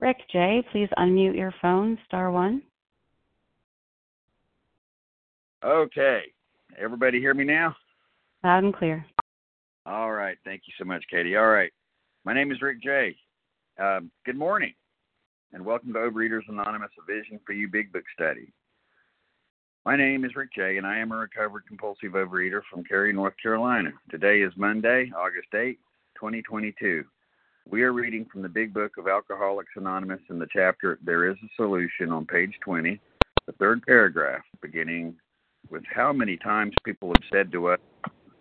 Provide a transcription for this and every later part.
Rick J., please unmute your phone, star one. Okay. Everybody hear me now? Loud and clear. All right. Thank you so much, Katie. All right. My name is Rick J. Um, good morning, and welcome to Overeaters Anonymous, a Vision for You Big Book Study. My name is Rick J., and I am a recovered compulsive overeater from Cary, North Carolina. Today is Monday, August 8, 2022. We are reading from the Big Book of Alcoholics Anonymous in the chapter There is a Solution on page 20, the third paragraph, beginning with how many times people have said to us,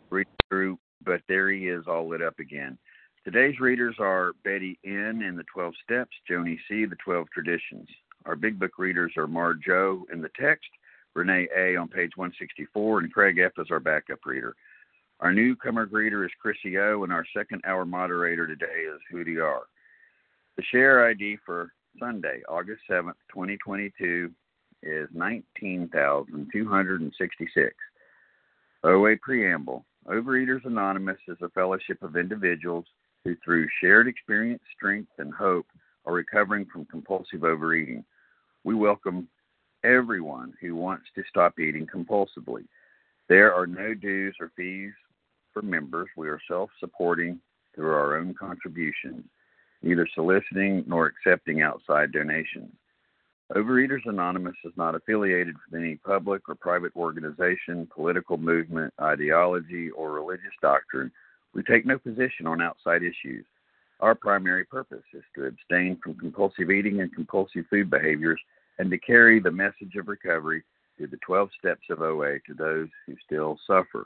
read through, but there he is all lit up again. Today's readers are Betty N. in the 12 Steps, Joni C. the 12 Traditions. Our Big Book readers are Marge O in the text, Renee A. on page 164, and Craig F. as our backup reader. Our newcomer greeter is Chrissy O, and our second hour moderator today is Hootie R. The share ID for Sunday, August 7th, 2022 is 19,266. OA Preamble Overeaters Anonymous is a fellowship of individuals who, through shared experience, strength, and hope, are recovering from compulsive overeating. We welcome everyone who wants to stop eating compulsively. There are no dues or fees for members. We are self supporting through our own contributions, neither soliciting nor accepting outside donations. Overeaters Anonymous is not affiliated with any public or private organization, political movement, ideology, or religious doctrine. We take no position on outside issues. Our primary purpose is to abstain from compulsive eating and compulsive food behaviors and to carry the message of recovery through the 12 steps of OA to those who still suffer.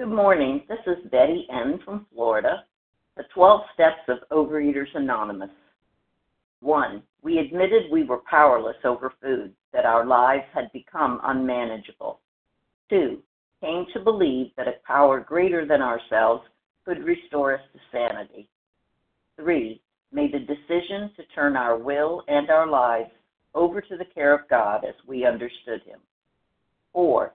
Good morning. This is Betty N from Florida. The 12 steps of Overeaters Anonymous. 1. We admitted we were powerless over food, that our lives had become unmanageable. 2. Came to believe that a power greater than ourselves could restore us to sanity. 3. Made a decision to turn our will and our lives over to the care of God as we understood Him. 4.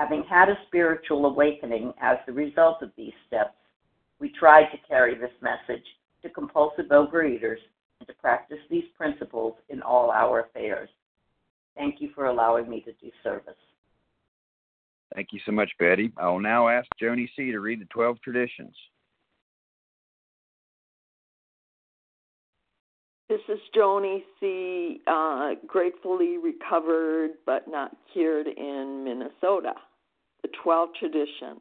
Having had a spiritual awakening as the result of these steps, we tried to carry this message to compulsive overeaters and to practice these principles in all our affairs. Thank you for allowing me to do service. Thank you so much, Betty. I will now ask Joni C. to read the 12 traditions. This is Joni C., uh, gratefully recovered but not cured in Minnesota. The 12 traditions.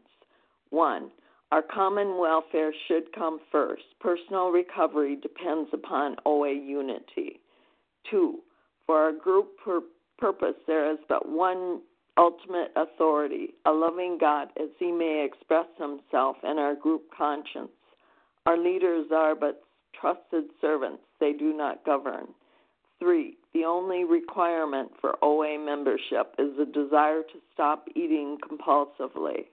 1. Our common welfare should come first. Personal recovery depends upon OA unity. 2. For our group pur- purpose, there is but one ultimate authority, a loving God as he may express himself in our group conscience. Our leaders are but trusted servants, they do not govern. Three, the only requirement for OA membership is a desire to stop eating compulsively.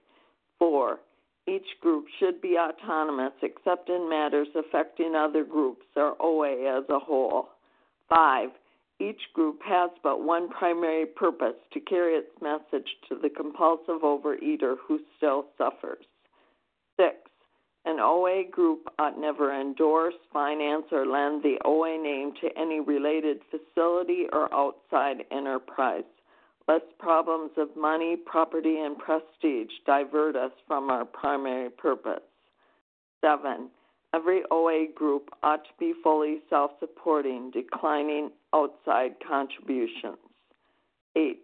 Four, each group should be autonomous except in matters affecting other groups or OA as a whole. Five, Each group has but one primary purpose to carry its message to the compulsive overeater who still suffers. Six, an OA group ought never endorse, finance, or lend the OA name to any related facility or outside enterprise, lest problems of money, property, and prestige divert us from our primary purpose. Seven, every OA group ought to be fully self supporting, declining outside contributions. Eight,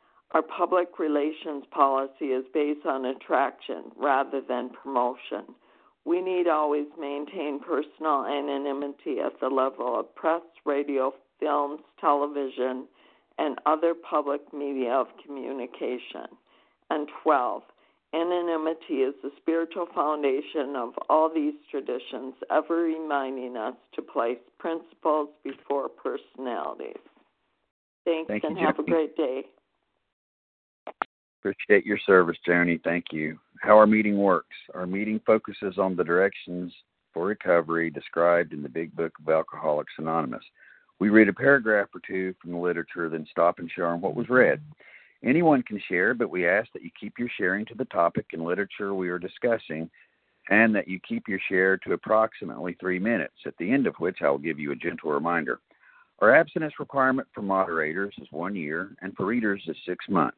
Our public relations policy is based on attraction rather than promotion. We need always maintain personal anonymity at the level of press, radio, films, television, and other public media of communication. And 12. Anonymity is the spiritual foundation of all these traditions, ever reminding us to place principles before personalities. Thanks Thank and you, have a great day. Appreciate your service, Joni. Thank you. How our meeting works. Our meeting focuses on the directions for recovery described in the Big Book of Alcoholics Anonymous. We read a paragraph or two from the literature, then stop and share on what was read. Anyone can share, but we ask that you keep your sharing to the topic and literature we are discussing, and that you keep your share to approximately three minutes, at the end of which I will give you a gentle reminder. Our abstinence requirement for moderators is one year, and for readers is six months.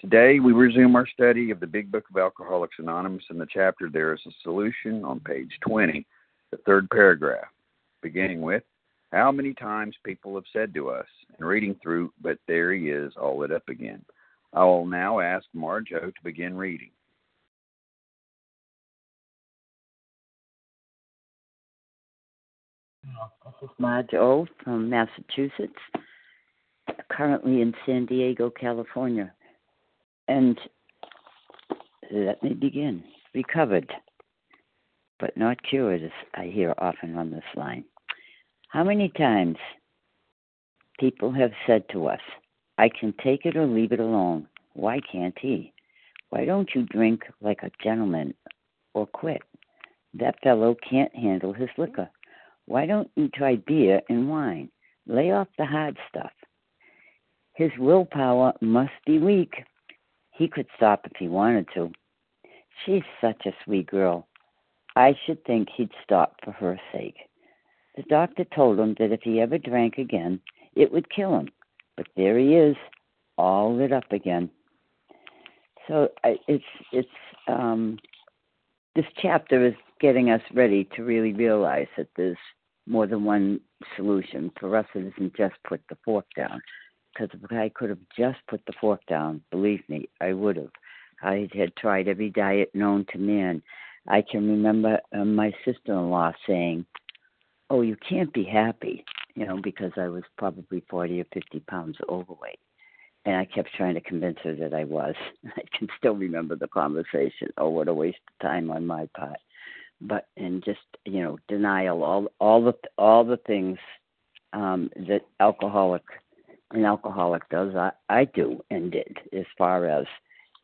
Today, we resume our study of the Big Book of Alcoholics Anonymous in the chapter There is a Solution on page 20, the third paragraph, beginning with How many times people have said to us, and reading through, But there he is, all lit up again. I will now ask Marge O to begin reading. This is Marge O from Massachusetts, currently in San Diego, California. And let me begin. Recovered, but not cured, as I hear often on this line. How many times people have said to us, I can take it or leave it alone. Why can't he? Why don't you drink like a gentleman or quit? That fellow can't handle his liquor. Why don't you try beer and wine? Lay off the hard stuff. His willpower must be weak. He could stop if he wanted to. She's such a sweet girl. I should think he'd stop for her sake. The doctor told him that if he ever drank again, it would kill him. But there he is, all lit up again. So it's it's um, this chapter is getting us ready to really realize that there's more than one solution. For us, it isn't just put the fork down. Because if I could have just put the fork down, believe me, I would have. I had tried every diet known to man. I can remember uh, my sister-in-law saying, "Oh, you can't be happy," you know, because I was probably forty or fifty pounds overweight, and I kept trying to convince her that I was. I can still remember the conversation. Oh, what a waste of time on my part. But and just you know, denial, all all the all the things um, that alcoholic an alcoholic does, I I do and did as far as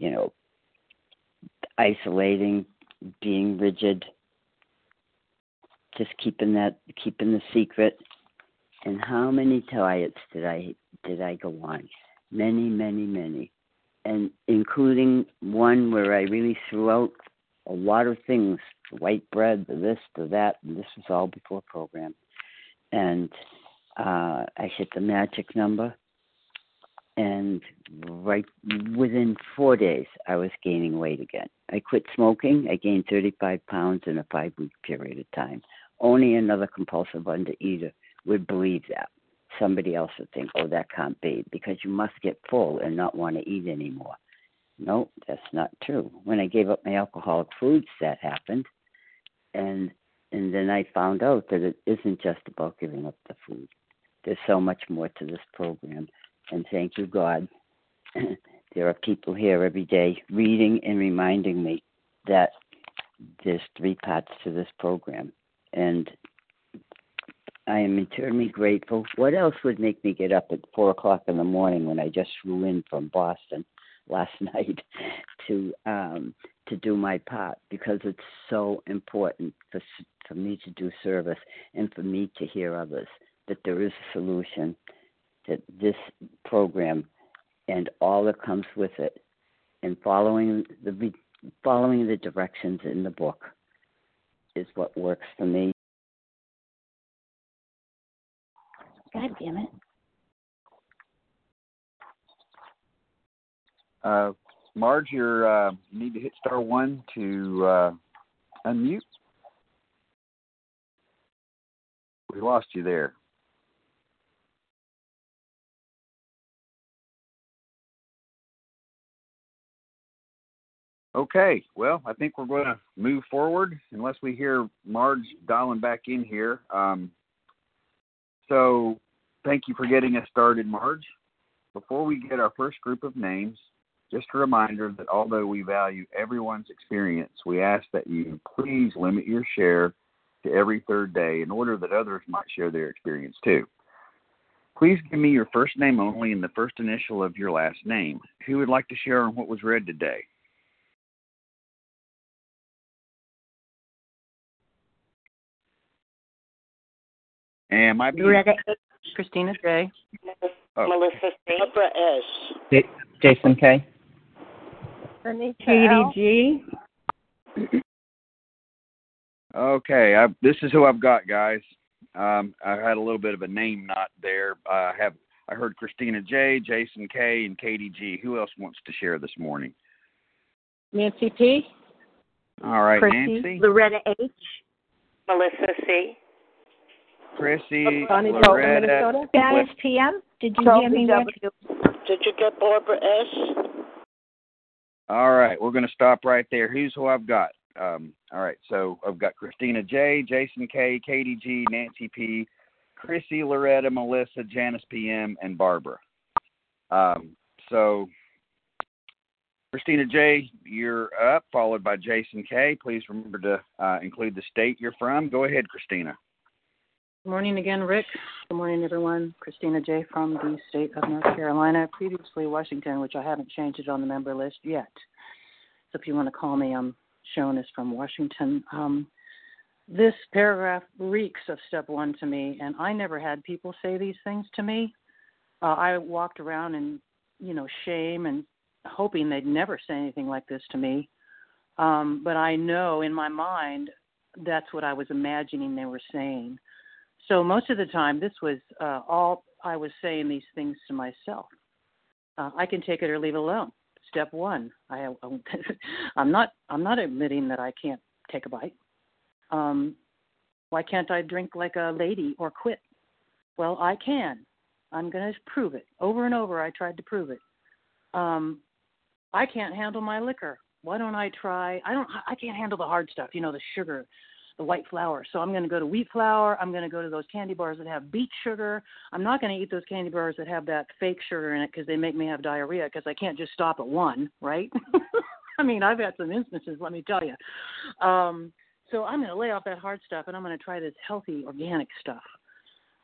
you know, isolating, being rigid, just keeping that keeping the secret. And how many diets did I did I go on? Many, many, many, and including one where I really threw out a lot of things: the white bread, the this, the that, and this was all before program. And uh, I hit the magic number, and right within four days, I was gaining weight again. I quit smoking. I gained 35 pounds in a five week period of time. Only another compulsive undereater would believe that. Somebody else would think, oh, that can't be, because you must get full and not want to eat anymore. No, that's not true. When I gave up my alcoholic foods, that happened. And and then I found out that it isn't just about giving up the food. There's so much more to this program. And thank you, God. there are people here every day reading and reminding me that there's three parts to this program. And I am eternally grateful. What else would make me get up at four o'clock in the morning when I just flew in from Boston last night to um, to do my part because it's so important for for me to do service and for me to hear others that there is a solution that this program and all that comes with it and following the following the directions in the book is what works for me. God damn it. Uh, Marge, you uh, need to hit star one to uh, unmute. We lost you there. Okay, well, I think we're going to move forward unless we hear Marge dialing back in here. Um, so, thank you for getting us started, Marge. Before we get our first group of names, just a reminder that although we value everyone's experience, we ask that you please limit your share to every third day in order that others might share their experience too. Please give me your first name only and the first initial of your last name. Who would like to share on what was read today? And my Loretta Christina J. Oh. Melissa C. Barbara S. J- Jason K. Katie G. Okay, I, this is who I've got, guys. Um, I had a little bit of a name knot there. Uh, I have I heard Christina J, Jason K, and Katie G. Who else wants to share this morning? Nancy P. All right, Chrissy. Nancy, Loretta H. Melissa C. Chrissy, Bonnie Loretta. Minnesota. Janice PM, did you hear me? Did you get Barbara S? All right, we're going to stop right there. Who's who I've got? Um, all right, so I've got Christina J, Jason K, Katie G, Nancy P, Chrissy, Loretta, Melissa, Janice PM, and Barbara. Um, so, Christina J, you're up, followed by Jason K. Please remember to uh, include the state you're from. Go ahead, Christina. Good morning again, Rick. Good morning, everyone. Christina J. from the state of North Carolina, previously Washington, which I haven't changed it on the member list yet. So if you want to call me, I'm shown as from Washington. Um, this paragraph reeks of step one to me, and I never had people say these things to me. Uh, I walked around in, you know, shame and hoping they'd never say anything like this to me. Um, but I know in my mind that's what I was imagining they were saying. So most of the time, this was uh, all I was saying these things to myself. Uh, I can take it or leave it alone. Step one, I, I'm not I'm not admitting that I can't take a bite. Um, why can't I drink like a lady or quit? Well, I can. I'm going to prove it. Over and over, I tried to prove it. Um, I can't handle my liquor. Why don't I try? I don't. I can't handle the hard stuff. You know, the sugar, the white flour. So I'm going to go to wheat flour. I'm going to go to those candy bars that have beet sugar. I'm not going to eat those candy bars that have that fake sugar in it because they make me have diarrhea because I can't just stop at one, right? I mean, I've had some instances, let me tell you. Um, so I'm going to lay off that hard stuff and I'm going to try this healthy, organic stuff.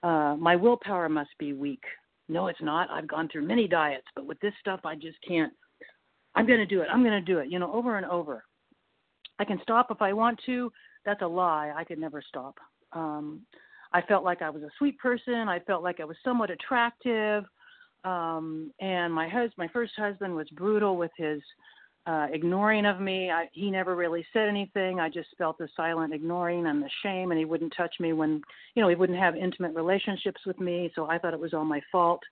Uh, my willpower must be weak. No, it's not. I've gone through many diets, but with this stuff, I just can't. I'm going to do it. I'm going to do it, you know, over and over. I can stop if I want to, that's a lie. I could never stop. Um, I felt like I was a sweet person. I felt like I was somewhat attractive. Um, and my husband, my first husband, was brutal with his uh, ignoring of me. I, he never really said anything. I just felt the silent ignoring and the shame, and he wouldn't touch me when, you know, he wouldn't have intimate relationships with me. So I thought it was all my fault.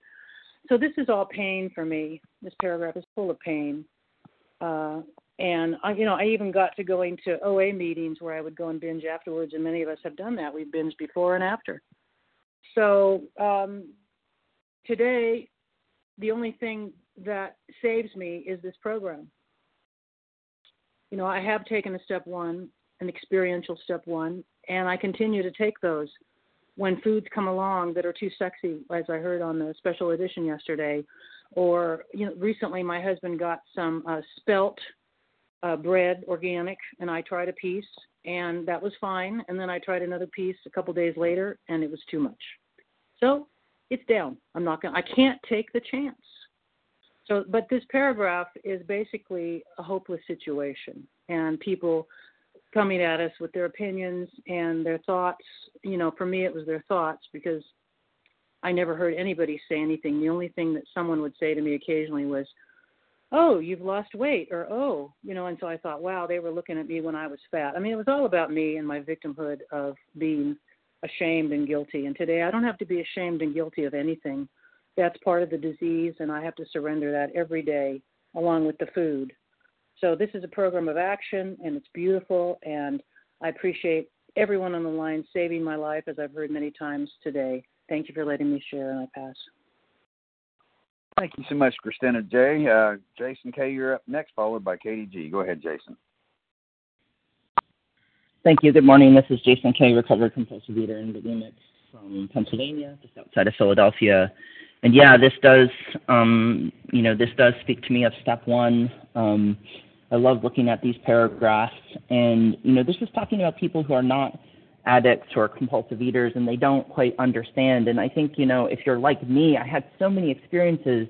so this is all pain for me. This paragraph is full of pain. Uh, and I, you know, I even got to going to OA meetings where I would go and binge afterwards, and many of us have done that. We've binged before and after. So um, today, the only thing that saves me is this program. You know, I have taken a step one, an experiential step one, and I continue to take those when foods come along that are too sexy, as I heard on the special edition yesterday, or you know, recently my husband got some uh, spelt uh, bread, organic, and I tried a piece, and that was fine. And then I tried another piece a couple days later, and it was too much. So it's down. I'm not going. I can't take the chance. So, but this paragraph is basically a hopeless situation, and people coming at us with their opinions and their thoughts. You know, for me, it was their thoughts because I never heard anybody say anything. The only thing that someone would say to me occasionally was, "Oh, you've lost weight," or "Oh," you know. And so I thought, "Wow, they were looking at me when I was fat." I mean, it was all about me and my victimhood of being ashamed and guilty. And today, I don't have to be ashamed and guilty of anything. That's part of the disease, and I have to surrender that every day, along with the food. So this is a program of action, and it's beautiful, and I appreciate everyone on the line saving my life, as I've heard many times today. Thank you for letting me share, and I pass. Thank you so much, Christina J. Uh, Jason K., you're up next, followed by Katie G. Go ahead, Jason. Thank you. Good morning. This is Jason K., recovered compulsive eater and bulimic from Pennsylvania, just outside of Philadelphia. And yeah, this does, um, you know, this does speak to me of step one. Um, I love looking at these paragraphs. And, you know, this is talking about people who are not addicts or compulsive eaters and they don't quite understand. And I think, you know, if you're like me, I had so many experiences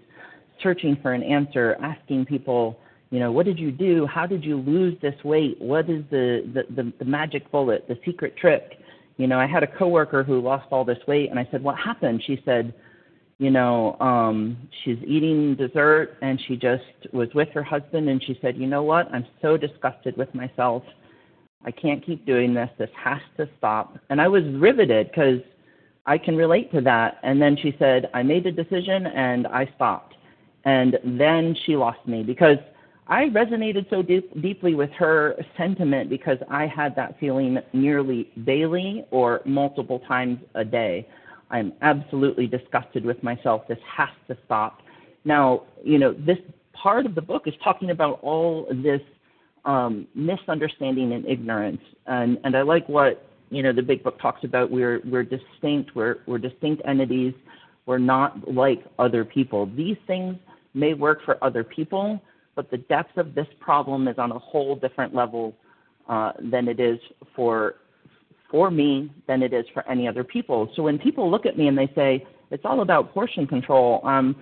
searching for an answer, asking people, you know, what did you do? How did you lose this weight? What is the, the, the, the magic bullet, the secret trick? You know, I had a coworker who lost all this weight and I said, What happened? She said, you know, um, she's eating dessert and she just was with her husband and she said, you know what? I'm so disgusted with myself. I can't keep doing this. This has to stop. And I was riveted because I can relate to that. And then she said, I made a decision and I stopped. And then she lost me because I resonated so deep, deeply with her sentiment because I had that feeling nearly daily or multiple times a day. I'm absolutely disgusted with myself. This has to stop. Now, you know, this part of the book is talking about all this um, misunderstanding and ignorance, and and I like what you know the big book talks about. We're we're distinct. We're we're distinct entities. We're not like other people. These things may work for other people, but the depth of this problem is on a whole different level uh, than it is for for me than it is for any other people. So when people look at me and they say it's all about portion control, um,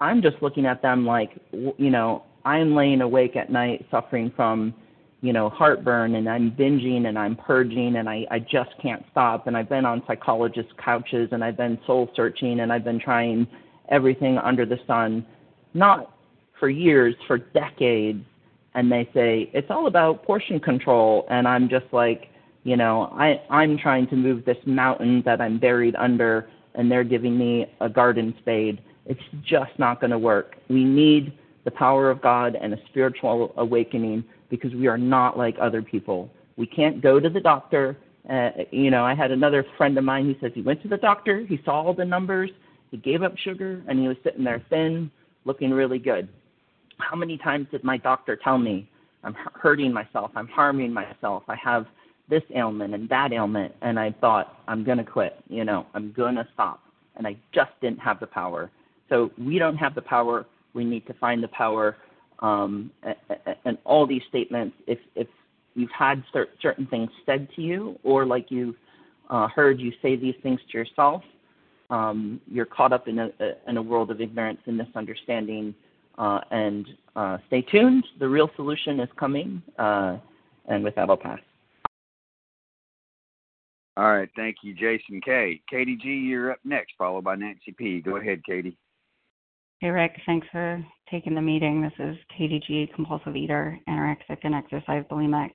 I'm just looking at them like, you know, I'm laying awake at night suffering from, you know, heartburn and I'm binging and I'm purging and I, I just can't stop. And I've been on psychologist couches and I've been soul searching and I've been trying everything under the sun, not for years, for decades. And they say, it's all about portion control. And I'm just like, you know, I, I'm trying to move this mountain that I'm buried under, and they're giving me a garden spade. It's just not going to work. We need the power of God and a spiritual awakening because we are not like other people. We can't go to the doctor. Uh, you know, I had another friend of mine who says he went to the doctor, he saw all the numbers, he gave up sugar, and he was sitting there thin, looking really good. How many times did my doctor tell me I'm hurting myself, I'm harming myself, I have this ailment and that ailment and I thought I'm going to quit, you know, I'm going to stop and I just didn't have the power. So we don't have the power. We need to find the power. Um, and all these statements, if if you've had certain things said to you, or like you uh, heard you say these things to yourself, um, you're caught up in a, in a world of ignorance and misunderstanding. Uh, and uh, stay tuned. The real solution is coming. Uh, and with that, I'll pass. All right, thank you, Jason K. Katie G, you're up next, followed by Nancy P. Go ahead, Katie. Hey, Rick. Thanks for taking the meeting. This is Katie G, compulsive eater, anorexic, and exercise bulimic.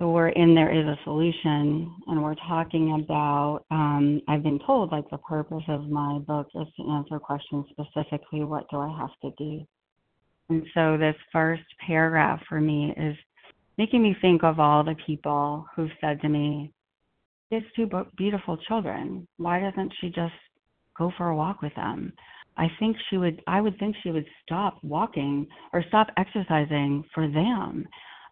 So we're in there is a solution, and we're talking about. Um, I've been told like the purpose of my book is to answer questions specifically. What do I have to do? And so this first paragraph for me is making me think of all the people who've said to me, "It's two beautiful children. Why doesn't she just go for a walk with them?" I think she would. I would think she would stop walking or stop exercising for them.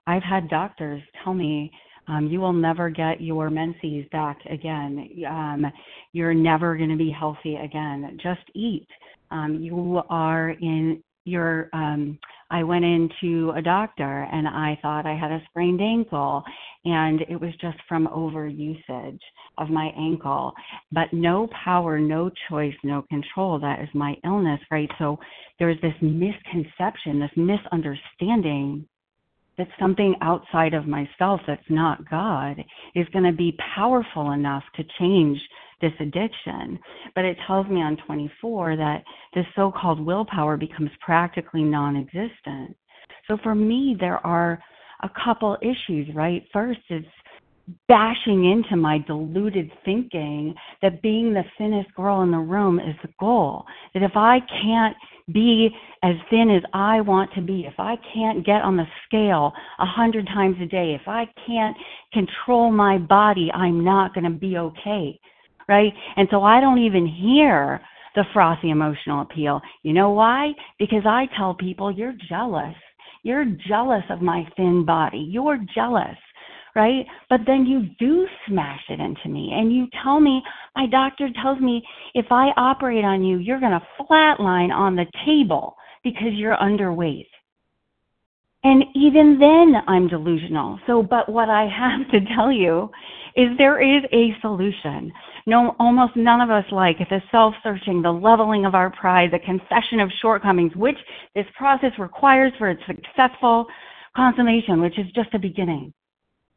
I've had doctors tell me, um, you will never get your menses back again. Um, you're never going to be healthy again. Just eat. Um, you are in your um I went into a doctor and I thought I had a sprained ankle and it was just from overusage of my ankle but no power no choice no control. That is my illness right? So there's this misconception this misunderstanding that something outside of myself that's not God is going to be powerful enough to change this addiction. But it tells me on 24 that this so called willpower becomes practically non existent. So for me, there are a couple issues, right? First is bashing into my deluded thinking that being the thinnest girl in the room is the goal. That if I can't be as thin as I want to be, if I can't get on the scale a hundred times a day, if I can't control my body, I'm not going to be okay. Right? And so I don't even hear the frothy emotional appeal. You know why? Because I tell people you're jealous. You're jealous of my thin body. You're jealous right? But then you do smash it into me and you tell me, my doctor tells me if I operate on you, you're going to flatline on the table because you're underweight. And even then, I'm delusional. So, but what I have to tell you is there is a solution. No, almost none of us like the self-searching, the leveling of our pride, the confession of shortcomings, which this process requires for its successful consummation, which is just the beginning.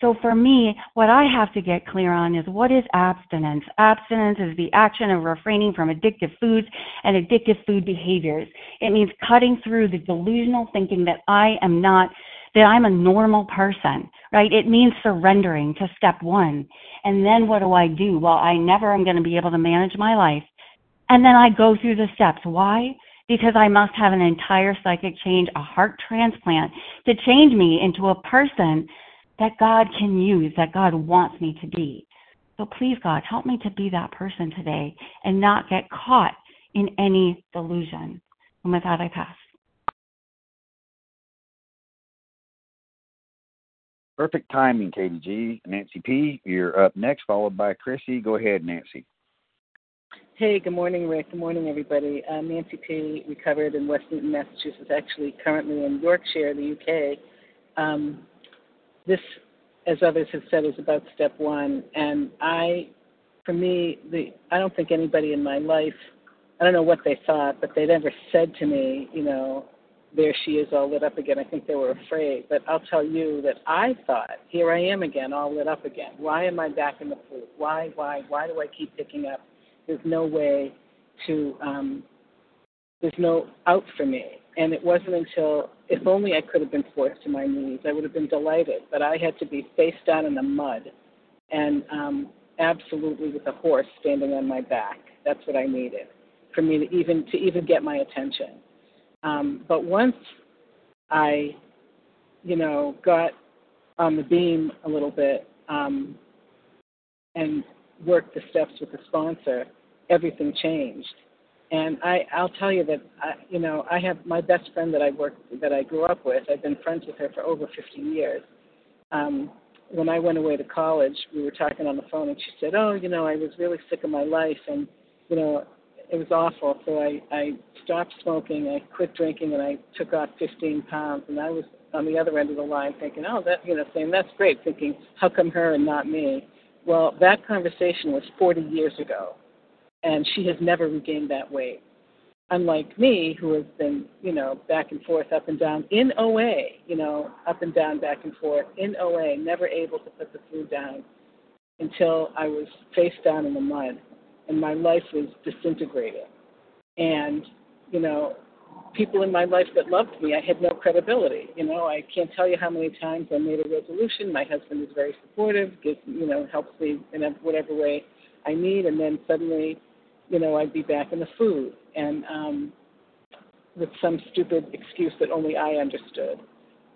So for me, what I have to get clear on is what is abstinence? Abstinence is the action of refraining from addictive foods and addictive food behaviors. It means cutting through the delusional thinking that I am not, that I'm a normal person, right? It means surrendering to step one. And then what do I do? Well, I never am going to be able to manage my life. And then I go through the steps. Why? Because I must have an entire psychic change, a heart transplant to change me into a person that God can use, that God wants me to be. So please, God, help me to be that person today and not get caught in any delusion. And with that, I pass. Perfect timing, Katie G. Nancy P., you're up next, followed by Chrissy. Go ahead, Nancy. Hey, good morning, Rick. Good morning, everybody. I'm Nancy P., recovered in West Newton, Massachusetts, actually currently in Yorkshire, the UK. Um, this, as others have said, is about step one. And I, for me, the I don't think anybody in my life, I don't know what they thought, but they never said to me, you know, there she is all lit up again. I think they were afraid. But I'll tell you that I thought, here I am again, all lit up again. Why am I back in the pool? Why, why, why do I keep picking up? There's no way to, um, there's no out for me. And it wasn't until, if only I could have been forced to my knees, I would have been delighted. But I had to be face down in the mud and um, absolutely with a horse standing on my back. That's what I needed for me to even to even get my attention. Um, but once I, you know, got on the beam a little bit um, and worked the steps with the sponsor, everything changed. And I, I'll tell you that, I, you know, I have my best friend that I work that I grew up with. I've been friends with her for over 50 years. Um, when I went away to college, we were talking on the phone, and she said, "Oh, you know, I was really sick of my life, and you know, it was awful. So I, I stopped smoking, I quit drinking, and I took off 15 pounds. And I was on the other end of the line, thinking, "Oh, that, you know, saying that's great." Thinking, "How come her and not me?" Well, that conversation was 40 years ago and she has never regained that weight. Unlike me, who has been, you know, back and forth, up and down in OA, you know, up and down, back and forth in OA, never able to put the food down until I was face down in the mud and my life was disintegrated. And, you know, people in my life that loved me, I had no credibility. You know, I can't tell you how many times I made a resolution. My husband is very supportive, gives you know, helps me in whatever way I need, and then suddenly, you know, I'd be back in the food and um, with some stupid excuse that only I understood.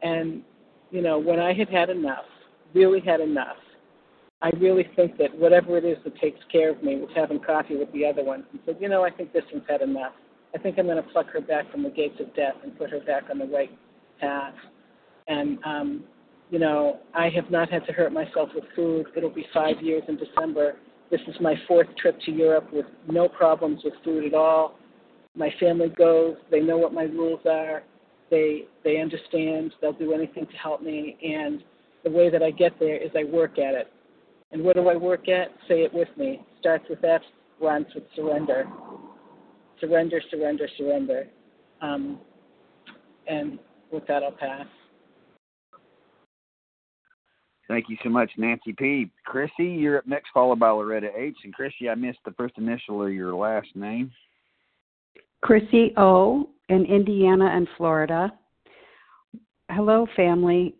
And you know, when I had had enough, really had enough, I really think that whatever it is that takes care of me was having coffee with the other one and said, you know, I think this one's had enough. I think I'm going to pluck her back from the gates of death and put her back on the right path. And, um, you know, I have not had to hurt myself with food. It'll be five years in December. This is my fourth trip to Europe with no problems with food at all. My family goes. They know what my rules are. They they understand. They'll do anything to help me. And the way that I get there is I work at it. And what do I work at? Say it with me. Starts with F, runs with surrender surrender, surrender, surrender. Um, and with that, I'll pass. Thank you so much, Nancy P. Chrissy, you're up next, followed by Loretta H. And Chrissy, I missed the first initial of your last name. Chrissy O. in Indiana and Florida. Hello, family.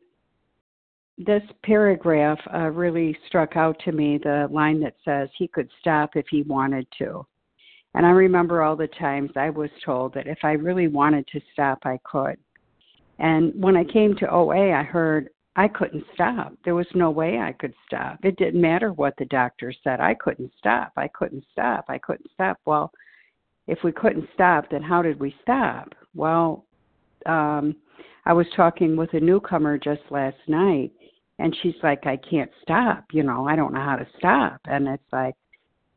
This paragraph uh, really struck out to me the line that says he could stop if he wanted to. And I remember all the times I was told that if I really wanted to stop, I could. And when I came to OA, I heard I couldn't stop. There was no way I could stop. It didn't matter what the doctor said. I couldn't stop. I couldn't stop. I couldn't stop. Well, if we couldn't stop, then how did we stop? Well, um, I was talking with a newcomer just last night, and she's like, I can't stop. You know, I don't know how to stop. And it's like,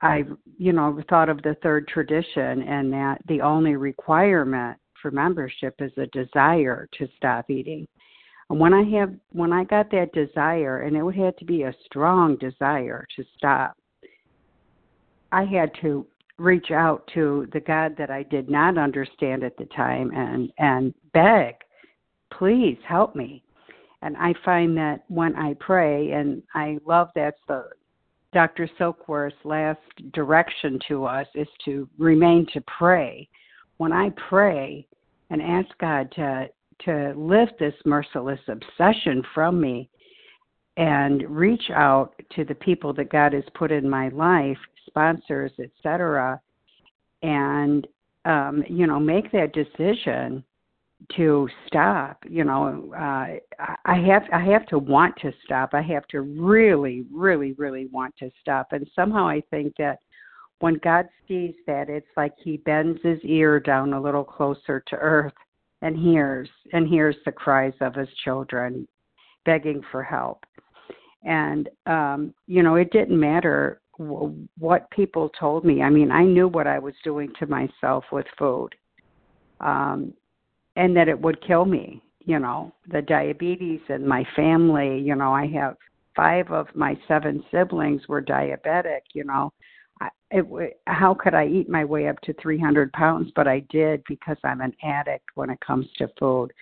I, you know, thought of the third tradition and that the only requirement for membership is a desire to stop eating. And when I have, when I got that desire, and it had to be a strong desire to stop, I had to reach out to the God that I did not understand at the time and and beg, please help me. And I find that when I pray, and I love that's the Dr. Silkworth's last direction to us is to remain to pray. When I pray and ask God to to lift this merciless obsession from me and reach out to the people that God has put in my life, sponsors, etc., and um, you know, make that decision to stop you know uh i have i have to want to stop i have to really really really want to stop and somehow i think that when god sees that it's like he bends his ear down a little closer to earth and hears and hears the cries of his children begging for help. And um you know it didn't matter w- what people told me. I mean i knew what i was doing to myself with food um and that it would kill me you know the diabetes and my family you know i have five of my seven siblings were diabetic you know it how could i eat my way up to 300 pounds but i did because i'm an addict when it comes to food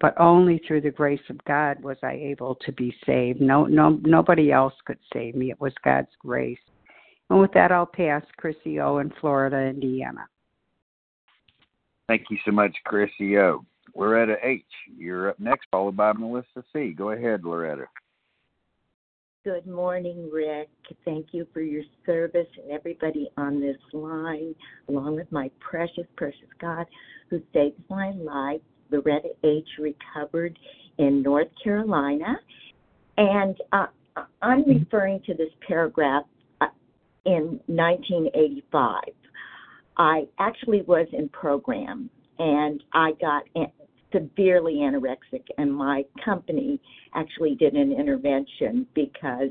but only through the grace of god was i able to be saved no no nobody else could save me it was god's grace and with that i'll pass chrissy o in florida indiana Thank you so much, Chrissy O. Loretta H. You're up next, followed by Melissa C. Go ahead, Loretta. Good morning, Rick. Thank you for your service and everybody on this line, along with my precious, precious God who saved my life. Loretta H. recovered in North Carolina. And uh, I'm referring to this paragraph uh, in 1985. I actually was in program and I got severely anorexic, and my company actually did an intervention because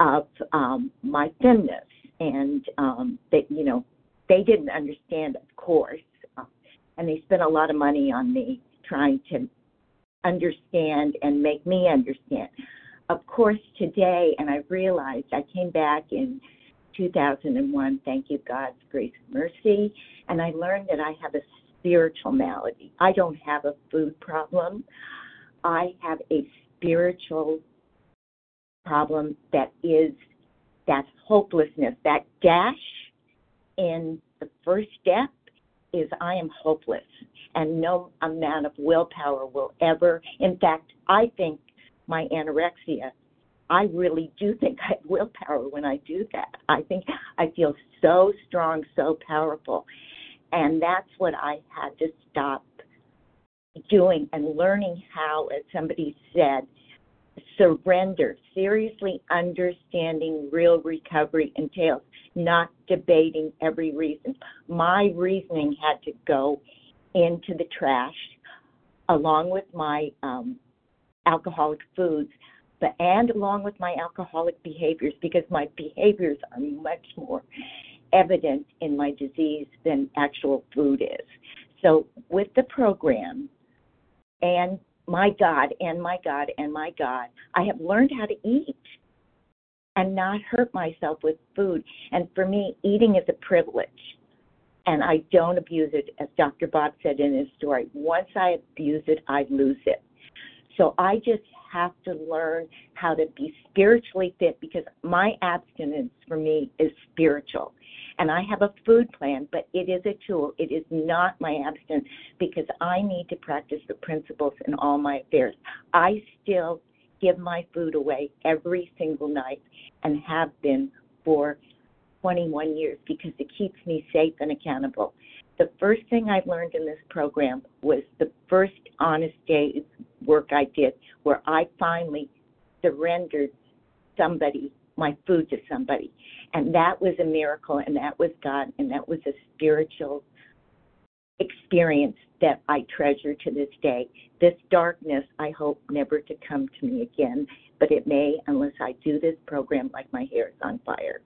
of um, my thinness, and um, they, you know, they didn't understand, of course, uh, and they spent a lot of money on me trying to understand and make me understand. Of course, today, and I realized I came back in 2001, thank you, God's grace and mercy, and I learned that I have a spiritual malady. I don't have a food problem. I have a spiritual problem that is that hopelessness, that dash in the first step is I am hopeless, and no amount of willpower will ever. In fact, I think my anorexia. I really do think I have willpower when I do that. I think I feel so strong, so powerful. And that's what I had to stop doing and learning how, as somebody said, surrender, seriously understanding real recovery entails, not debating every reason. My reasoning had to go into the trash along with my um, alcoholic foods, but and along with my alcoholic behaviors because my behaviors are much more evident in my disease than actual food is. So with the program and my God and my God and my God, I have learned how to eat and not hurt myself with food. And for me, eating is a privilege. And I don't abuse it, as Dr. Bob said in his story. Once I abuse it, I lose it. So I just have to learn how to be spiritually fit because my abstinence for me is spiritual. And I have a food plan, but it is a tool. It is not my abstinence because I need to practice the principles in all my affairs. I still give my food away every single night and have been for 21 years because it keeps me safe and accountable. The first thing I learned in this program was the first honest day work I did where I finally surrendered somebody, my food to somebody. And that was a miracle, and that was God, and that was a spiritual experience that I treasure to this day. This darkness, I hope never to come to me again, but it may unless I do this program like my hair is on fire.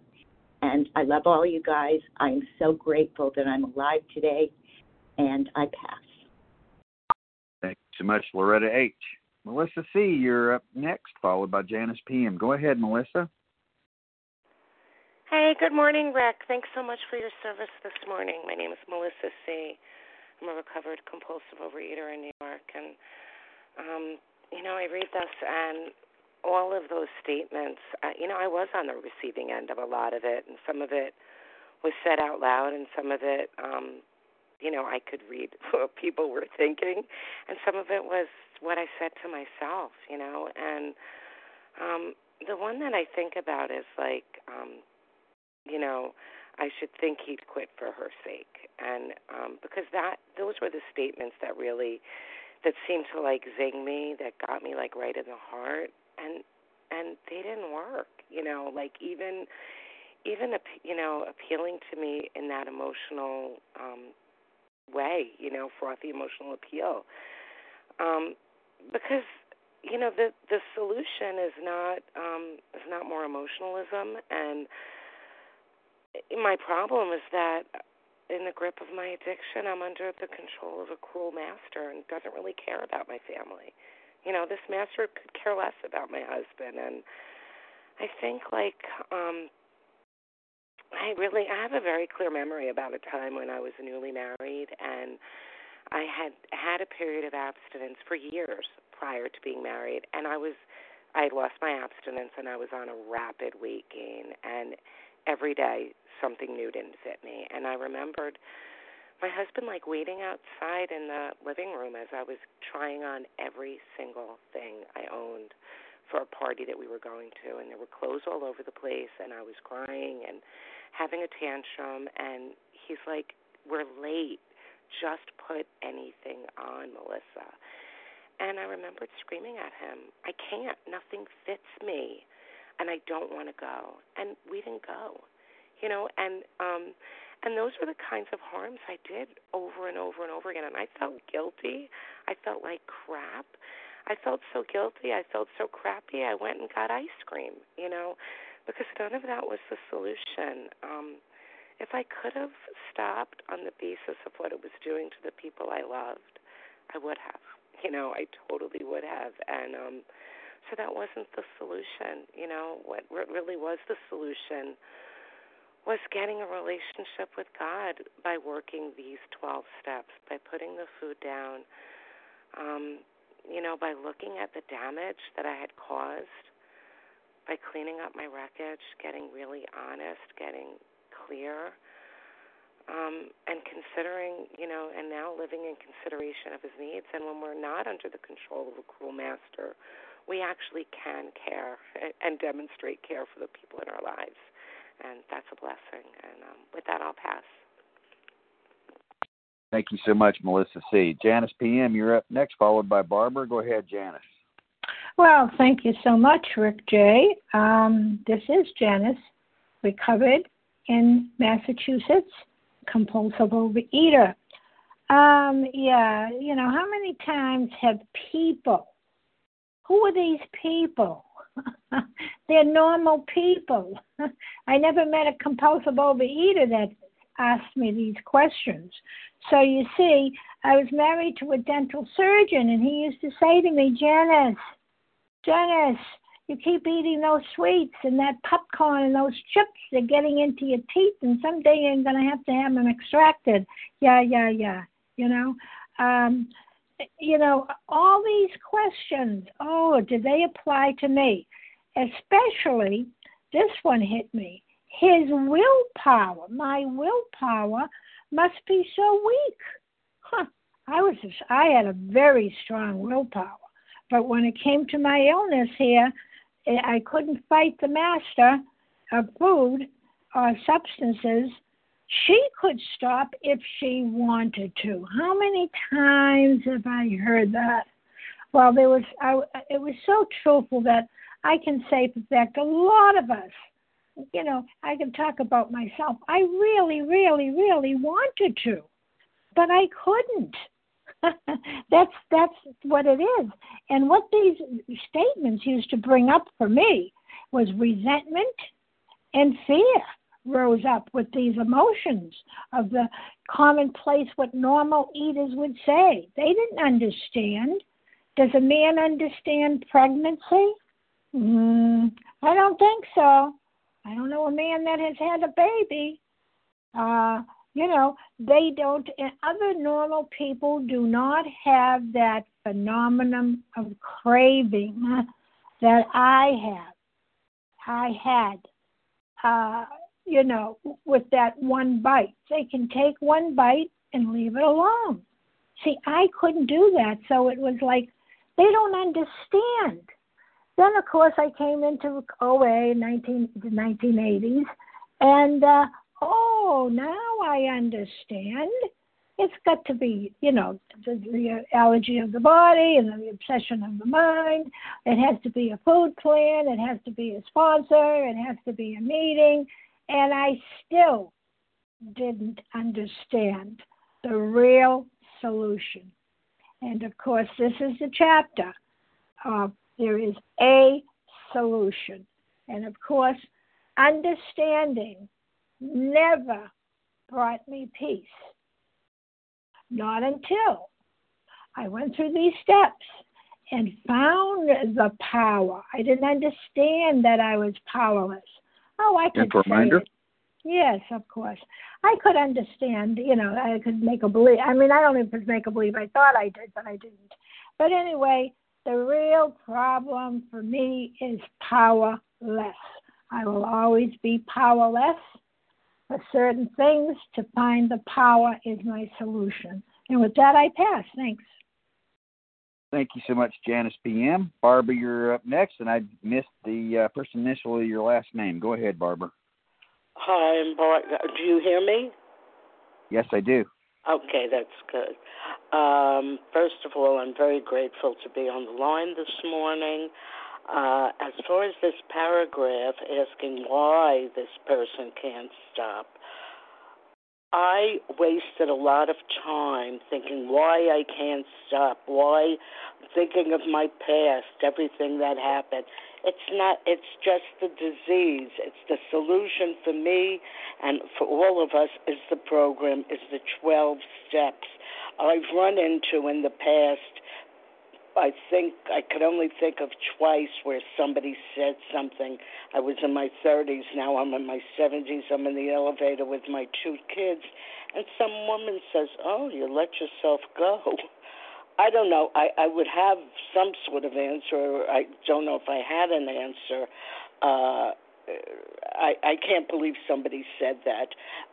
And I love all you guys. I'm so grateful that I'm alive today, and I pass. Thank you so much, Loretta H. Melissa C., you're up next, followed by Janice P.M. Go ahead, Melissa. Hey, good morning, Rick. Thanks so much for your service this morning. My name is Melissa C. I'm a recovered compulsive overeater in New York, and um, you know, I read this and all of those statements. Uh, you know, I was on the receiving end of a lot of it, and some of it was said out loud, and some of it, um, you know, I could read what people were thinking, and some of it was what I said to myself. You know, and um, the one that I think about is like. Um, you know, I should think he'd quit for her sake. And um because that those were the statements that really that seemed to like zing me, that got me like right in the heart and and they didn't work, you know, like even even you know appealing to me in that emotional um way, you know, frothy emotional appeal. Um because you know the the solution is not um is not more emotionalism and my problem is that in the grip of my addiction, I'm under the control of a cruel master and doesn't really care about my family. You know, this master could care less about my husband and I think like um I really I have a very clear memory about a time when I was newly married and I had had a period of abstinence for years prior to being married and I was I had lost my abstinence and I was on a rapid weight gain and every day something new didn't fit me. And I remembered my husband like waiting outside in the living room as I was trying on every single thing I owned for a party that we were going to. And there were clothes all over the place and I was crying and having a tantrum. And he's like we're late. Just put anything on Melissa. And I remembered screaming at him I can't. Nothing fits me don't want to go and we didn't go you know, and um and those were the kinds of harms I did over and over and over again and I felt guilty. I felt like crap. I felt so guilty. I felt so crappy. I went and got ice cream, you know, because none of that was the solution. Um if I could have stopped on the basis of what it was doing to the people I loved, I would have. You know, I totally would have. And um so that wasn't the solution, you know. What really was the solution was getting a relationship with God by working these 12 steps, by putting the food down, um, you know, by looking at the damage that I had caused, by cleaning up my wreckage, getting really honest, getting clear. um, and considering, you know, and now living in consideration of his needs. And when we're not under the control of a cruel master, we actually can care and demonstrate care for the people in our lives. And that's a blessing. And um, with that, I'll pass. Thank you so much, Melissa C. Janice PM, you're up next, followed by Barbara. Go ahead, Janice. Well, thank you so much, Rick J. Um, this is Janice, recovered in Massachusetts, compulsive overeater. Um, yeah, you know, how many times have people, who are these people? They're normal people. I never met a compulsive overeater that asked me these questions. So you see, I was married to a dental surgeon, and he used to say to me, Janice, Janice, you keep eating those sweets and that popcorn and those chips, they're getting into your teeth, and someday you're going to have to have them extracted. Yeah, yeah, yeah. You know, um, you know, all these questions. Oh, do they apply to me? Especially, this one hit me. His willpower, my willpower, must be so weak. Huh. I was, I had a very strong willpower, but when it came to my illness here, eh, I couldn't fight the master of food or substances. She could stop if she wanted to. How many times have I heard that? Well, there was, I, it was so truthful that I can say, for fact, a lot of us you know, I can talk about myself. I really, really, really wanted to, but I couldn't. that's that's what it is. And what these statements used to bring up for me was resentment and fear rose up with these emotions of the commonplace what normal eaters would say. They didn't understand. Does a man understand pregnancy? Mm, I don't think so. I don't know a man that has had a baby. Uh, you know, they don't, and other normal people do not have that phenomenon of craving that I have. I had, uh, you know, with that one bite. They can take one bite and leave it alone. See, I couldn't do that. So it was like, they don't understand. Then, of course, I came into OA in 19, the 1980s, and uh, oh, now I understand. It's got to be, you know, the, the allergy of the body and the obsession of the mind. It has to be a food plan. It has to be a sponsor. It has to be a meeting. And I still didn't understand the real solution. And of course, this is the chapter of there is a solution. And of course, understanding never brought me peace. Not until I went through these steps and found the power. I didn't understand that I was powerless. Oh, I could reminder. say it. Yes, of course. I could understand, you know, I could make a believe. I mean, I don't even make a believe. I thought I did, but I didn't. But anyway, the real problem for me is powerless. I will always be powerless for certain things. To find the power is my solution. And with that, I pass. Thanks. Thank you so much, Janice PM. Barbara, you're up next, and I missed the uh, person initially your last name. Go ahead, Barbara. Hi, I'm Barbara. Do you hear me? Yes, I do. Okay, that's good. Um, first of all, I'm very grateful to be on the line this morning. Uh, as far as this paragraph asking why this person can't stop, I wasted a lot of time thinking why I can't stop, why thinking of my past, everything that happened. It's not, it's just the disease. It's the solution for me and for all of us is the program, is the 12 steps. I've run into in the past I think I could only think of twice where somebody said something. I was in my 30s, now I'm in my 70s. I'm in the elevator with my two kids, and some woman says, Oh, you let yourself go. I don't know. I, I would have some sort of answer. I don't know if I had an answer. Uh, I, I can't believe somebody said that.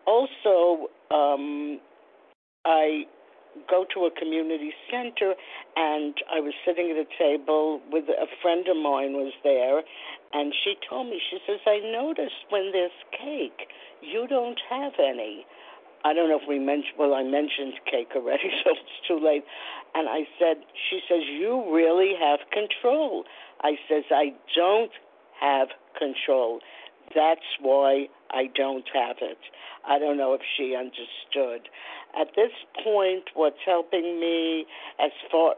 Also, um, I go to a community center and I was sitting at a table with a friend of mine was there and she told me she says I noticed when there's cake you don't have any. I don't know if we mentioned well I mentioned cake already so it's too late. And I said she says you really have control. I says I don't have control that's why I don't have it. I don't know if she understood. At this point, what's helping me as far,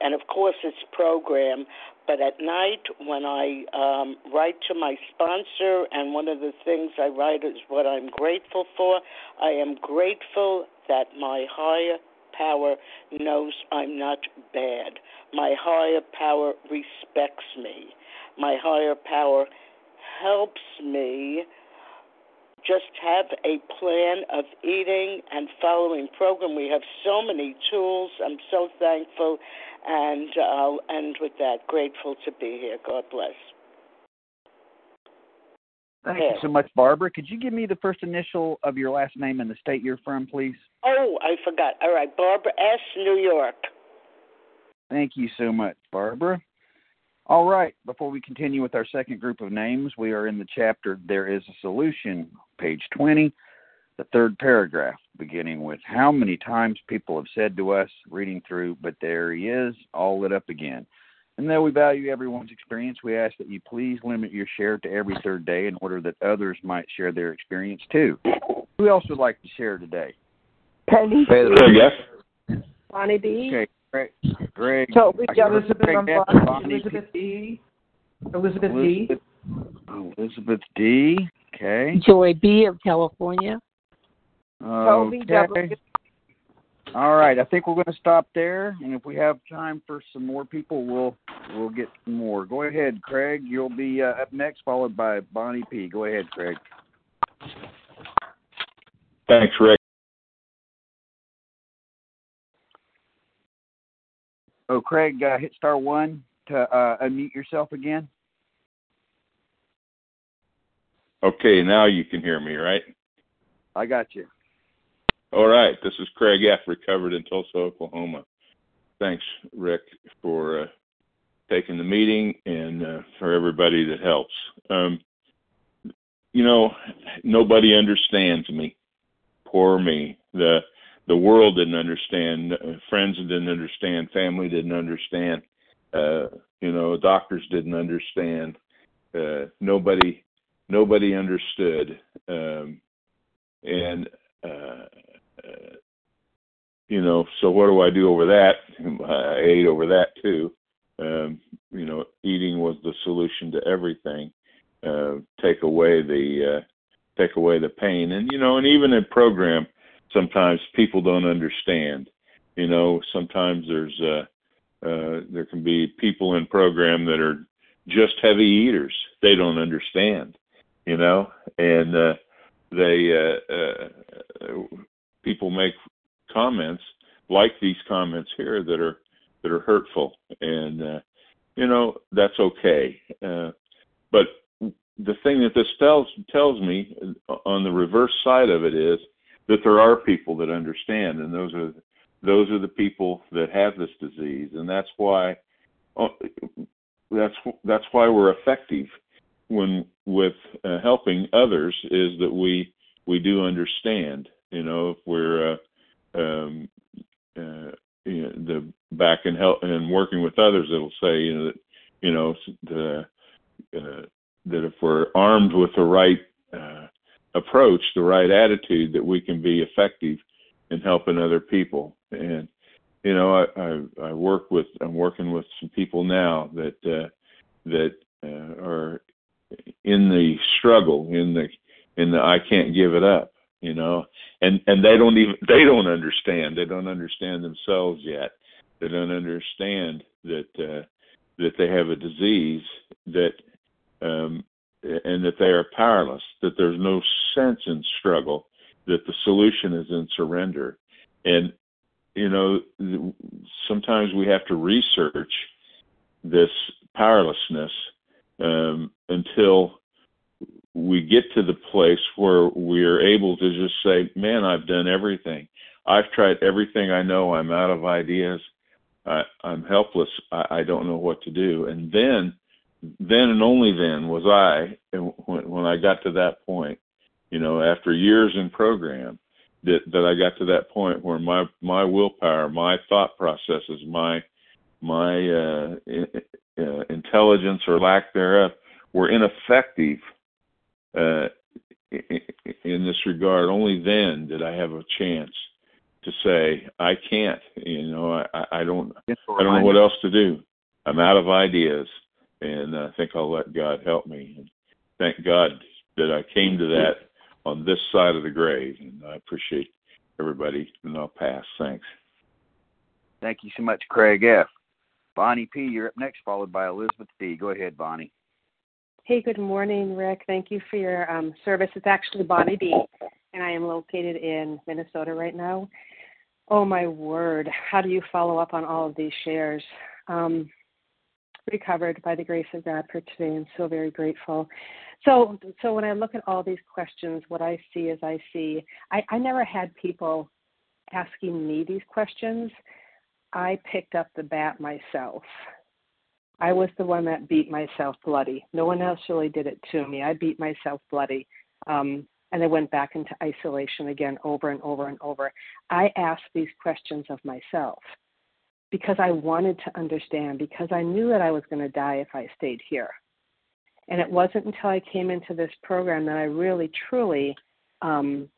and of course it's program, but at night when I um, write to my sponsor, and one of the things I write is what I'm grateful for, I am grateful that my higher power knows I'm not bad. My higher power respects me. My higher power helps me just have a plan of eating and following program. We have so many tools. I'm so thankful, and I'll end with that. Grateful to be here. God bless. Thank you so much, Barbara. Could you give me the first initial of your last name and the state you're from, please? Oh, I forgot. All right, Barbara S., New York. Thank you so much, Barbara. All right, before we continue with our second group of names, we are in the chapter There is a Solution, page 20, the third paragraph, beginning with How many times people have said to us, reading through, but there he is, all lit up again. And though we value everyone's experience, we ask that you please limit your share to every third day in order that others might share their experience too. Who else would like to share today? Penny. Yes. Bonnie B. Okay, Greg. Greg. Toby Elizabeth, Greg I'm F, Bonnie. Bonnie Elizabeth D. Elizabeth D. Elizabeth, Elizabeth D. Okay. Joy B. of California. Okay. All right. I think we're going to stop there, and if we have time for some more people, we'll we'll get more. Go ahead, Craig. You'll be uh, up next, followed by Bonnie P. Go ahead, Craig. Thanks, Rick. Oh, Craig, uh, hit star one to uh, unmute yourself again. Okay, now you can hear me, right? I got you. All right. This is Craig F., recovered in Tulsa, Oklahoma. Thanks, Rick, for uh, taking the meeting and uh, for everybody that helps. Um, you know, nobody understands me. Poor me. The the world didn't understand. Friends didn't understand. Family didn't understand. Uh, you know, doctors didn't understand. Uh, nobody nobody understood. Um, and uh, uh, you know, so what do I do over that? I ate over that too. Um, you know, eating was the solution to everything. Uh, take away the uh, take away the pain, and you know, and even in program, sometimes people don't understand. You know, sometimes there's uh, uh, there can be people in program that are just heavy eaters. They don't understand. You know, and uh, they uh, uh, people make comments like these comments here that are that are hurtful, and uh, you know that's okay. Uh, but the thing that this tells tells me on the reverse side of it is that there are people that understand, and those are those are the people that have this disease, and that's why uh, that's that's why we're effective when with uh, helping others is that we we do understand. You know, if we're uh, um, uh, you know, the back and help and working with others, it'll say you know that you know the uh, that if we're armed with the right uh, approach, the right attitude, that we can be effective in helping other people. And you know, I I, I work with I'm working with some people now that uh, that uh, are in the struggle, in the in the I can't give it up, you know, and and they don't even they don't understand. They don't understand themselves yet. They don't understand that uh, that they have a disease that um, and that they are powerless. That there's no sense in struggle. That the solution is in surrender. And you know, sometimes we have to research this powerlessness um, until we get to the place where we are able to just say, "Man, I've done everything. I've tried everything I know. I'm out of ideas. I, I'm helpless. I, I don't know what to do." And then, then and only then was I, when, when I got to that point, you know, after years in program, that that I got to that point where my my willpower, my thought processes, my my uh, uh, intelligence or lack thereof were ineffective uh, in this regard. Only then did I have a chance to say, "I can't." You know, I, I don't, I don't know what else to do. I'm out of ideas, and I think I'll let God help me. And thank God that I came to that on this side of the grave, and I appreciate everybody. And I'll pass. Thanks. Thank you so much, Craig F. Bonnie P., you're up next, followed by Elizabeth D. Go ahead, Bonnie. Hey, good morning, Rick. Thank you for your um, service. It's actually Bonnie B., and I am located in Minnesota right now. Oh, my word. How do you follow up on all of these shares? Um, recovered by the grace of God for today, and so very grateful. So, so when I look at all these questions, what I see is I see I, I never had people asking me these questions. I picked up the bat myself. I was the one that beat myself bloody. No one else really did it to me. I beat myself bloody. Um, and I went back into isolation again over and over and over. I asked these questions of myself because I wanted to understand, because I knew that I was going to die if I stayed here. And it wasn't until I came into this program that I really, truly um,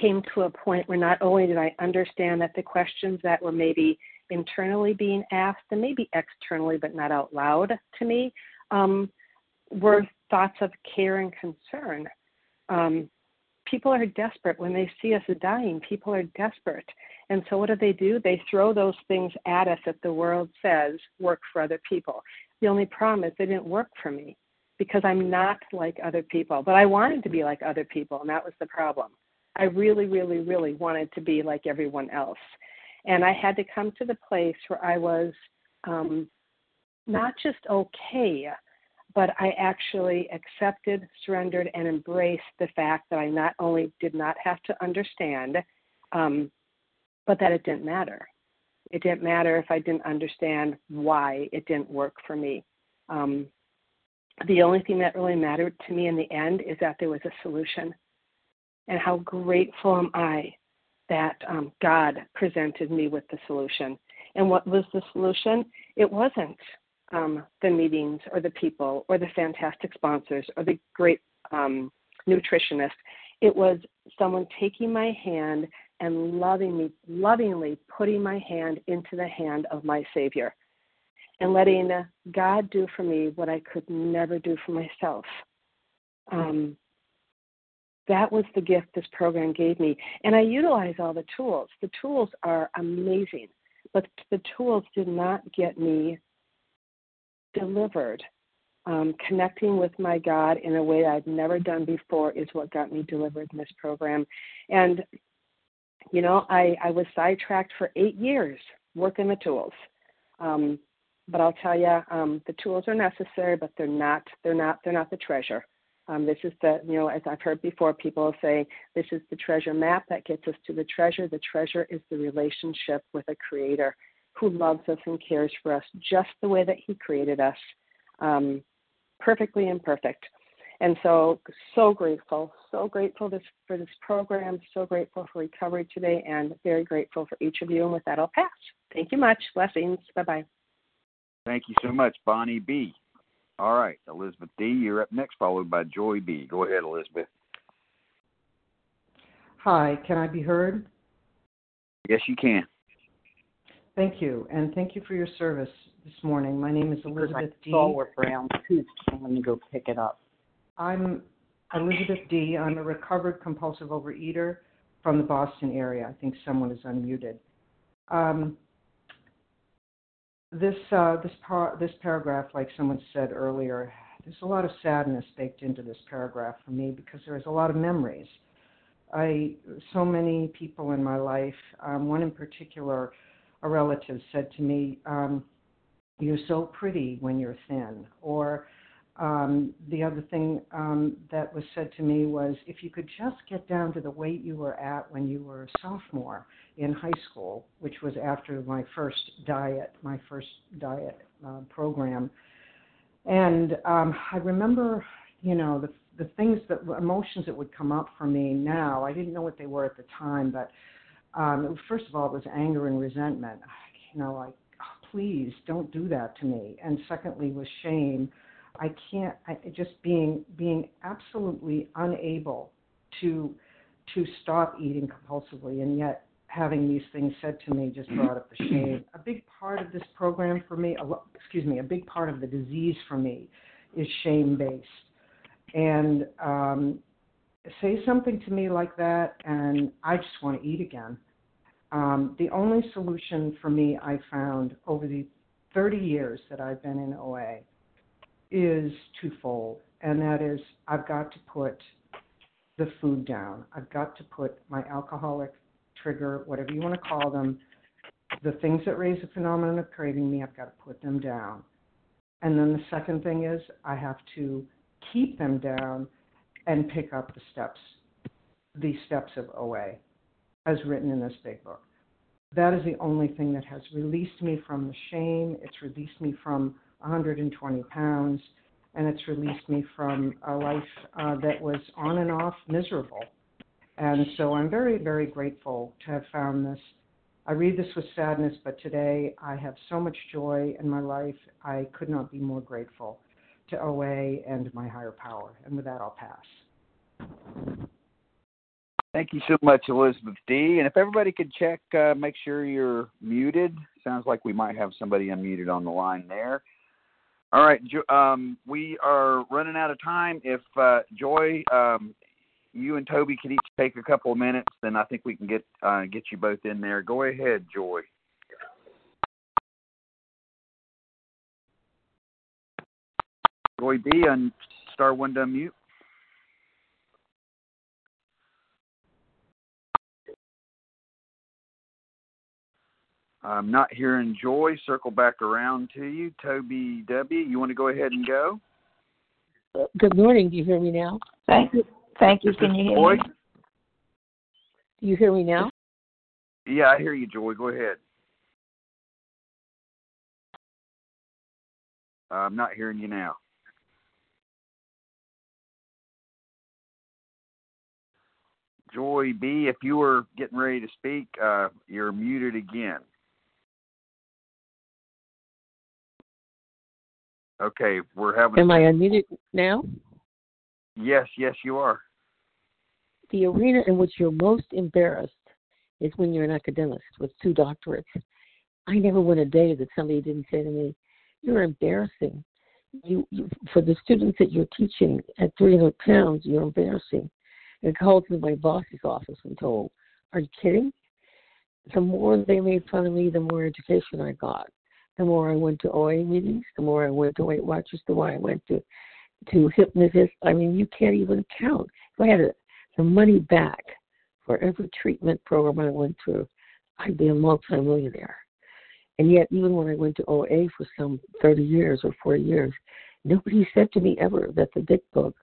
came to a point where not only did I understand that the questions that were maybe internally being asked and maybe externally but not out loud to me um, were thoughts of care and concern. Um, people are desperate when they see us dying. People are desperate. And so, what do they do? They throw those things at us that the world says work for other people. The only problem is they didn't work for me because I'm not like other people. But I wanted to be like other people, and that was the problem. I really, really, really wanted to be like everyone else. And I had to come to the place where I was um, not just okay, but I actually accepted, surrendered, and embraced the fact that I not only did not have to understand, um, but that it didn't matter. It didn't matter if I didn't understand why it didn't work for me. Um, the only thing that really mattered to me in the end is that there was a solution. And how grateful am I that um, God presented me with the solution. And what was the solution? It wasn't um, the meetings or the people or the fantastic sponsors or the great um, nutritionist. It was someone taking my hand and loving me, lovingly putting my hand into the hand of my Savior and letting God do for me what I could never do for myself. Um, that was the gift this program gave me. And I utilize all the tools. The tools are amazing, but the tools did not get me delivered. Um, connecting with my God in a way I've never done before is what got me delivered in this program. And, you know, I, I was sidetracked for eight years working the tools. Um, but I'll tell you, um, the tools are necessary, but they're not, they're not, they're not the treasure. Um, this is the, you know, as I've heard before, people say this is the treasure map that gets us to the treasure. The treasure is the relationship with a creator who loves us and cares for us just the way that he created us, um, perfectly imperfect. And so, so grateful, so grateful this, for this program, so grateful for recovery today, and very grateful for each of you. And with that, I'll pass. Thank you much. Blessings. Bye bye. Thank you so much, Bonnie B. All right, Elizabeth D., you're up next, followed by Joy B. Go ahead, Elizabeth. Hi, can I be heard? Yes, you can. Thank you, and thank you for your service this morning. My name is Elizabeth D. Stalwart Brown tooth. Let me go pick it up. I'm Elizabeth D. I'm a recovered compulsive overeater from the Boston area. I think someone is unmuted. Um, this uh, this par- this paragraph, like someone said earlier, there's a lot of sadness baked into this paragraph for me because there's a lot of memories. I so many people in my life. Um, one in particular, a relative said to me, um, "You're so pretty when you're thin," or um, the other thing um, that was said to me was if you could just get down to the weight you were at when you were a sophomore in high school, which was after my first diet, my first diet uh, program. And um, I remember, you know, the the things that emotions that would come up for me now. I didn't know what they were at the time, but um, first of all, it was anger and resentment. You know, like, oh, please don't do that to me. And secondly, was shame I can't. I just being being absolutely unable to to stop eating compulsively, and yet having these things said to me just brought up the shame. A big part of this program for me, excuse me, a big part of the disease for me is shame based. And um, say something to me like that, and I just want to eat again. Um, the only solution for me I found over the 30 years that I've been in OA is twofold, and that is I've got to put the food down. I've got to put my alcoholic trigger, whatever you want to call them, the things that raise the phenomenon of craving me, I've got to put them down. And then the second thing is I have to keep them down and pick up the steps, the steps of OA, as written in this big book. That is the only thing that has released me from the shame. It's released me from 120 pounds, and it's released me from a life uh, that was on and off miserable. And so I'm very, very grateful to have found this. I read this with sadness, but today I have so much joy in my life. I could not be more grateful to OA and my higher power. And with that, I'll pass. Thank you so much, Elizabeth D. And if everybody could check, uh, make sure you're muted. Sounds like we might have somebody unmuted on the line there. All right, um, we are running out of time. If uh, Joy, um, you and Toby could each take a couple of minutes, then I think we can get uh, get you both in there. Go ahead, Joy. Joy B on star one to unmute. I'm not hearing Joy. Circle back around to you. Toby W., you want to go ahead and go? Good morning. Do you hear me now? Thank you. Thank you. Can you hear Joy? me? Do you hear me now? Yeah, I hear you, Joy. Go ahead. I'm not hearing you now. Joy B, if you were getting ready to speak, uh, you're muted again. Okay, we're having. Am I unmuted now? Yes, yes, you are. The arena in which you're most embarrassed is when you're an academic with two doctorates. I never went a day that somebody didn't say to me, "You're embarrassing." You, you for the students that you're teaching at 300 pounds, you're embarrassing. And called to my boss's office and told, "Are you kidding?" The more they made fun of me, the more education I got the more I went to OA meetings, the more I went to Weight Watchers, the more I went to to hypnotists. I mean, you can't even count. If I had a, the money back for every treatment program I went through, I'd be a multimillionaire. And yet, even when I went to OA for some 30 years or 40 years, nobody said to me ever that the Big Book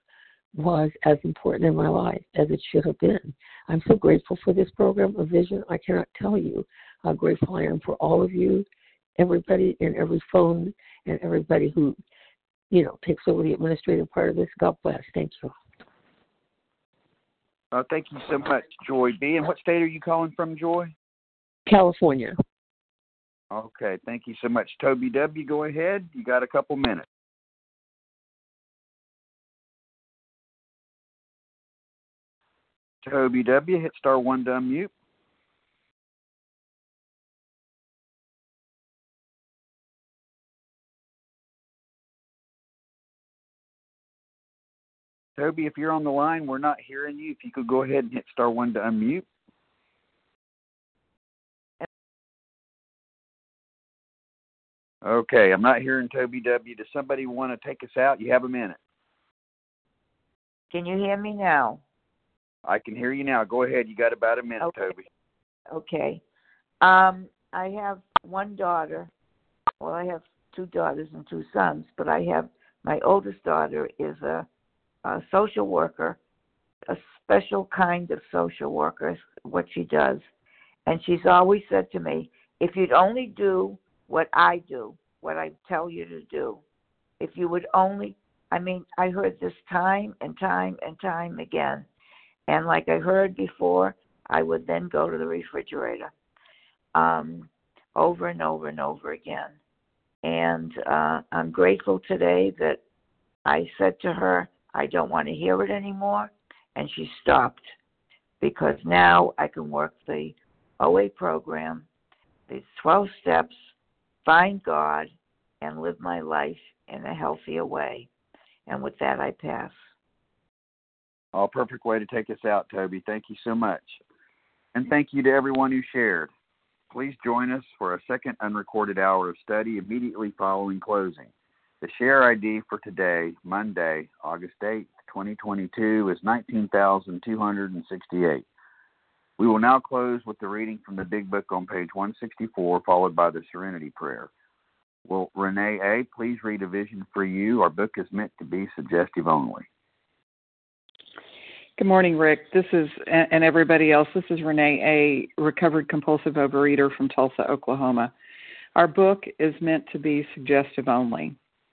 was as important in my life as it should have been. I'm so grateful for this program of vision. I cannot tell you how grateful I am for all of you everybody and every phone and everybody who, you know, takes over the administrative part of this. God bless. Thank you. Uh, thank you so much, Joy B. And what state are you calling from, Joy? California. Okay, thank you so much. Toby W., go ahead. You got a couple minutes. Toby W., hit star one to unmute. Toby, if you're on the line, we're not hearing you. If you could go ahead and hit star one to unmute. Okay, I'm not hearing Toby W. Does somebody want to take us out? You have a minute. Can you hear me now? I can hear you now. Go ahead. You got about a minute, okay. Toby. Okay. Um, I have one daughter. Well, I have two daughters and two sons, but I have My oldest daughter is a, a social worker, a special kind of social worker, what she does. And she's always said to me, if you'd only do what I do, what I tell you to do, if you would only, I mean, I heard this time and time and time again. And like I heard before, I would then go to the refrigerator um, over and over and over again. And uh, I'm grateful today that I said to her, I don't want to hear it anymore. And she stopped because now I can work the OA program, these 12 steps, find God, and live my life in a healthier way. And with that, I pass. All perfect way to take us out, Toby. Thank you so much. And thank you to everyone who shared. Please join us for a second unrecorded hour of study immediately following closing. The share ID for today, Monday, August 8th, 2022, is 19,268. We will now close with the reading from the Big Book on page 164, followed by the Serenity Prayer. Will Renee A. please read a vision for you? Our book is meant to be suggestive only. Good morning, Rick. This is, and everybody else, this is Renee A., recovered compulsive overeater from Tulsa, Oklahoma. Our book is meant to be suggestive only.